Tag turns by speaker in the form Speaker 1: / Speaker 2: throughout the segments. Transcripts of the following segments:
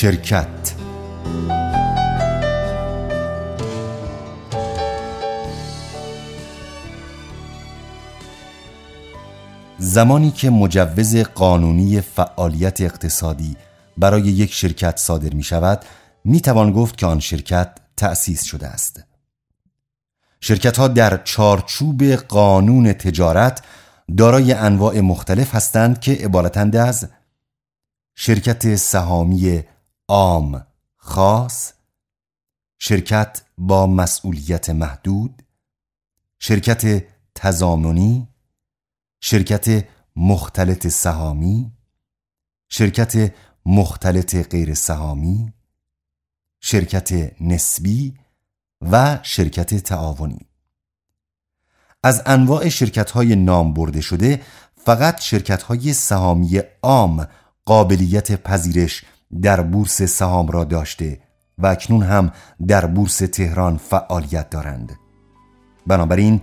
Speaker 1: شرکت. زمانی که مجوز قانونی فعالیت اقتصادی برای یک شرکت صادر می شود می توان گفت که آن شرکت تأسیس شده است. شرکت ها در چارچوب قانون تجارت دارای انواع مختلف هستند که عبارتند از شرکت سهامی عام خاص شرکت با مسئولیت محدود شرکت تضامنی شرکت مختلط سهامی شرکت مختلط غیر سهامی شرکت نسبی و شرکت تعاونی. از انواع شرکت های نام برده شده فقط شرکت های سهامی عام قابلیت پذیرش در بورس سهام را داشته و اکنون هم در بورس تهران فعالیت دارند. بنابراین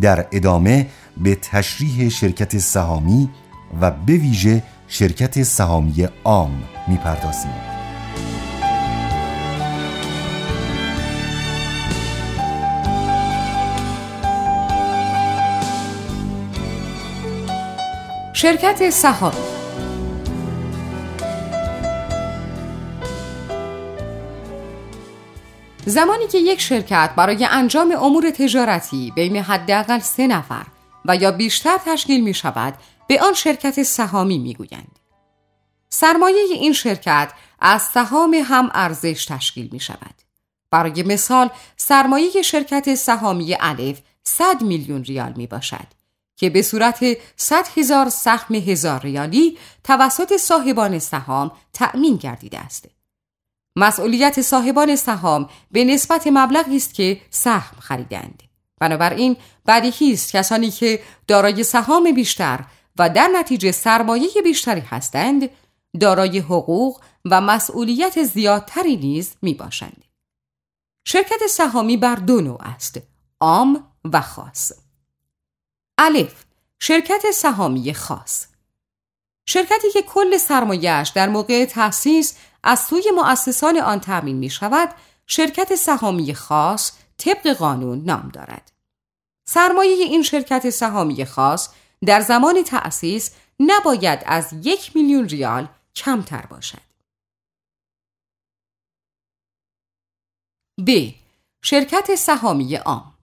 Speaker 1: در ادامه به تشریح شرکت سهامی و به ویژه شرکت سهامی عام می‌پردازیم.
Speaker 2: شرکت سهامی زمانی که یک شرکت برای انجام امور تجارتی بین حداقل سه نفر و یا بیشتر تشکیل می شود به آن شرکت سهامی می گویند. سرمایه این شرکت از سهام هم ارزش تشکیل می شود. برای مثال سرمایه شرکت سهامی الف 100 میلیون ریال می باشد که به صورت 100 هزار سهم هزار ریالی توسط صاحبان سهام تأمین گردیده است. مسئولیت صاحبان سهام به نسبت مبلغی است که سهم خریدند. بنابراین بدیهی است کسانی که دارای سهام بیشتر و در نتیجه سرمایه بیشتری هستند دارای حقوق و مسئولیت زیادتری نیز می باشند. شرکت سهامی بر دو نوع است عام و خاص الف شرکت سهامی خاص شرکتی که کل سرمایهش در موقع تأسیس از سوی مؤسسان آن تأمین می شود شرکت سهامی خاص طبق قانون نام دارد. سرمایه این شرکت سهامی خاص در زمان تأسیس نباید از یک میلیون ریال کمتر باشد. ب. شرکت سهامی عام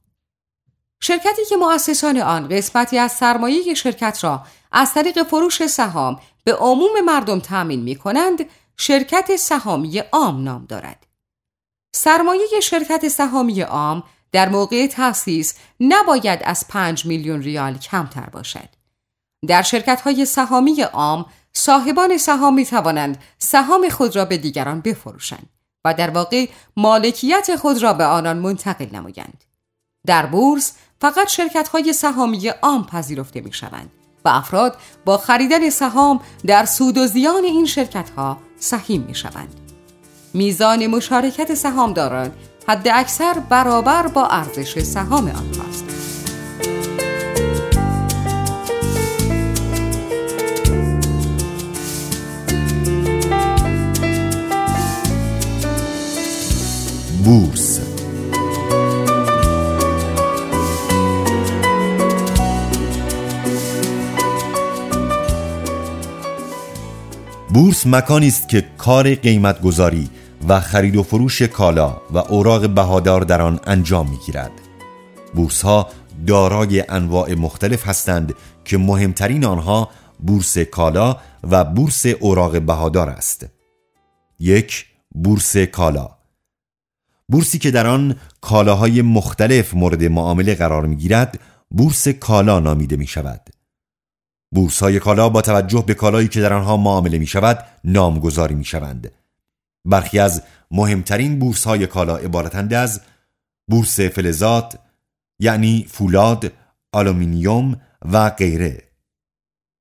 Speaker 2: شرکتی که مؤسسان آن قسمتی از سرمایه شرکت را از طریق فروش سهام به عموم مردم تأمین می کنند شرکت سهامی عام نام دارد. سرمایه شرکت سهامی عام در موقع تأسیس نباید از 5 میلیون ریال کمتر باشد. در شرکت های سهامی عام صاحبان سهام می توانند سهام خود را به دیگران بفروشند و در واقع مالکیت خود را به آنان منتقل نمایند. در بورس فقط شرکت های سهامی عام پذیرفته می شوند و افراد با خریدن سهام در سود و زیان این شرکت ها سهیم می شوند. میزان مشارکت سهامداران حد اکثر برابر با ارزش سهام آنهاست.
Speaker 1: بورس بورس مکانی است که کار قیمت گذاری و خرید و فروش کالا و اوراق بهادار در آن انجام می گیرد. بورس ها دارای انواع مختلف هستند که مهمترین آنها بورس کالا و بورس اوراق بهادار است. یک بورس کالا بورسی که در آن کالاهای مختلف مورد معامله قرار می گیرد بورس کالا نامیده می شود. بورس های کالا با توجه به کالایی که در آنها معامله می شود نامگذاری می شوند. برخی از مهمترین بورس های کالا عبارتند از بورس فلزات یعنی فولاد، آلومینیوم و غیره.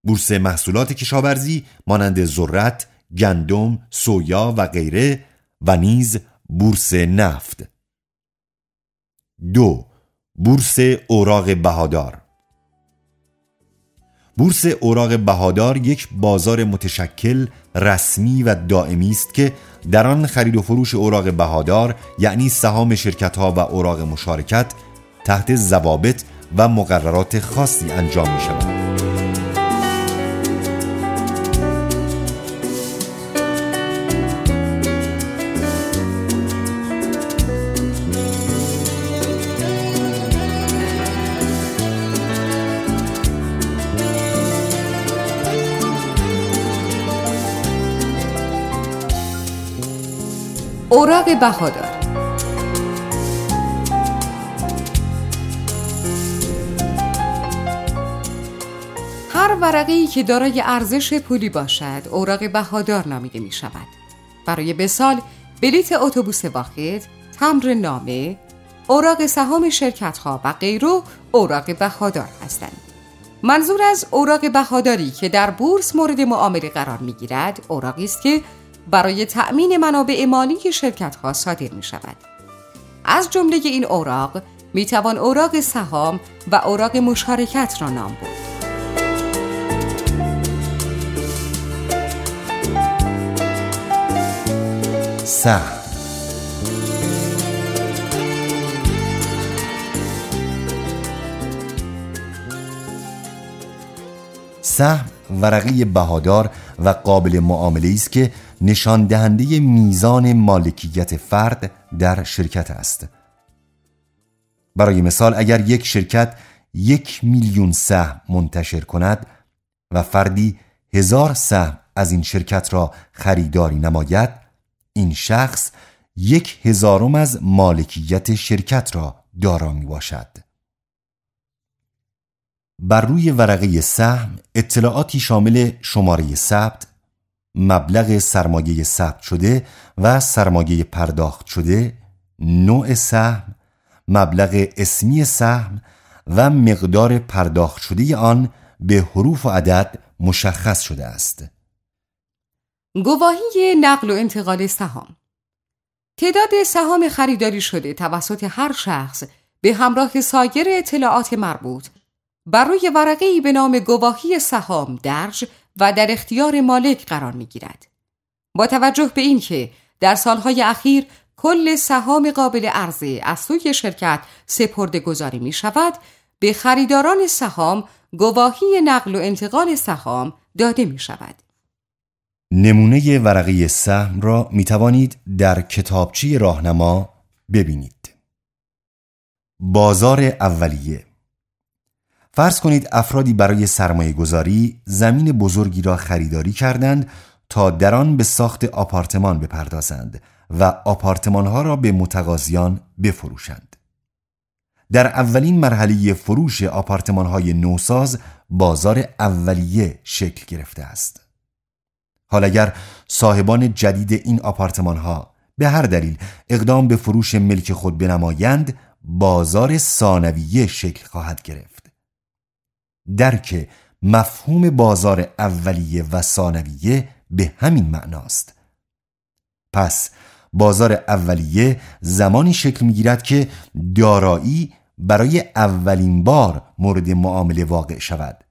Speaker 1: بورس محصولات کشاورزی مانند ذرت، گندم، سویا و غیره و نیز بورس نفت. دو بورس اوراق بهادار بورس اوراق بهادار یک بازار متشکل رسمی و دائمی است که در آن خرید و فروش اوراق بهادار یعنی سهام شرکت ها و اوراق مشارکت تحت ضوابط و مقررات خاصی انجام می شود.
Speaker 2: بهادار هر ورقی که دارای ارزش پولی باشد اوراق بهادار نامیده می شود. برای مثال بلیت اتوبوس واحد تمر نامه اوراق سهام شرکت ها و غیره اوراق بهادار هستند. منظور از اوراق بهاداری که در بورس مورد معامله قرار می گیرد اوراقی است که برای تأمین منابع مالی شرکت ها صادر می شود. از جمله این اوراق می توان اوراق سهام و اوراق مشارکت را نام برد.
Speaker 1: سهم سهم ورقی بهادار و قابل معامله است که نشان دهنده میزان مالکیت فرد در شرکت است. برای مثال اگر یک شرکت یک میلیون سهم منتشر کند و فردی هزار سهم از این شرکت را خریداری نماید این شخص یک هزارم از مالکیت شرکت را دارا می باشد بر روی ورقه سهم اطلاعاتی شامل شماره ثبت مبلغ سرمایه ثبت شده و سرمایه پرداخت شده نوع سهم مبلغ اسمی سهم و مقدار پرداخت شده آن به حروف و عدد مشخص شده است.
Speaker 2: گواهی نقل و انتقال سهام تعداد سهام خریداری شده توسط هر شخص به همراه سایر اطلاعات مربوط. بر روی ورقه به نام گواهی سهام درج و در اختیار مالک قرار می گیرد. با توجه به اینکه در سالهای اخیر کل سهام قابل عرضه از سوی شرکت سپرده گذاری می شود به خریداران سهام گواهی نقل و انتقال سهام داده می شود.
Speaker 1: نمونه ورقه سهم را می توانید در کتابچی راهنما ببینید. بازار اولیه فرض کنید افرادی برای سرمایه گذاری زمین بزرگی را خریداری کردند تا در آن به ساخت آپارتمان بپردازند و آپارتمانها را به متقاضیان بفروشند. در اولین مرحله فروش آپارتمانهای نوساز بازار اولیه شکل گرفته است. حال اگر صاحبان جدید این آپارتمانها به هر دلیل اقدام به فروش ملک خود بنمایند بازار ثانویه شکل خواهد گرفت. درک مفهوم بازار اولیه و ثانویه به همین معناست. پس بازار اولیه زمانی شکل می‌گیرد که دارایی برای اولین بار مورد معامله واقع شود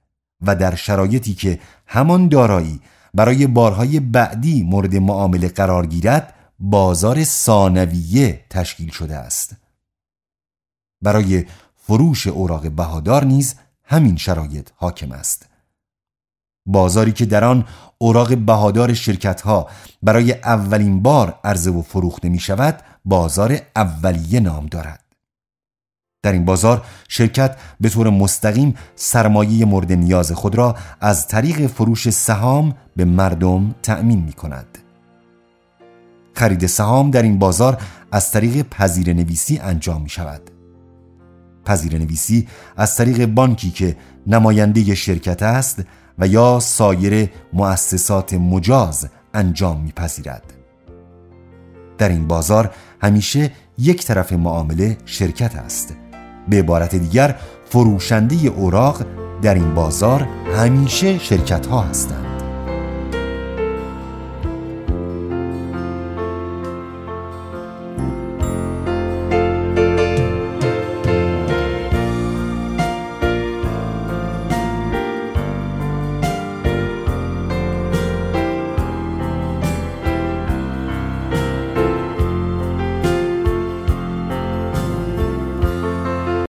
Speaker 1: و در شرایطی که همان دارایی برای بارهای بعدی مورد معامله قرار گیرد بازار ثانویه تشکیل شده است. برای فروش اوراق بهادار نیز همین شرایط حاکم است. بازاری که در آن اوراق بهادار شرکت ها برای اولین بار عرضه و فروخته می شود بازار اولیه نام دارد. در این بازار شرکت به طور مستقیم سرمایه مورد نیاز خود را از طریق فروش سهام به مردم تأمین می کند خرید سهام در این بازار از طریق پذیر نویسی انجام می شود پذیر نویسی از طریق بانکی که نماینده شرکت است و یا سایر مؤسسات مجاز انجام میپذیرد. در این بازار همیشه یک طرف معامله شرکت است. به عبارت دیگر فروشنده اوراق در این بازار همیشه شرکت ها هستند.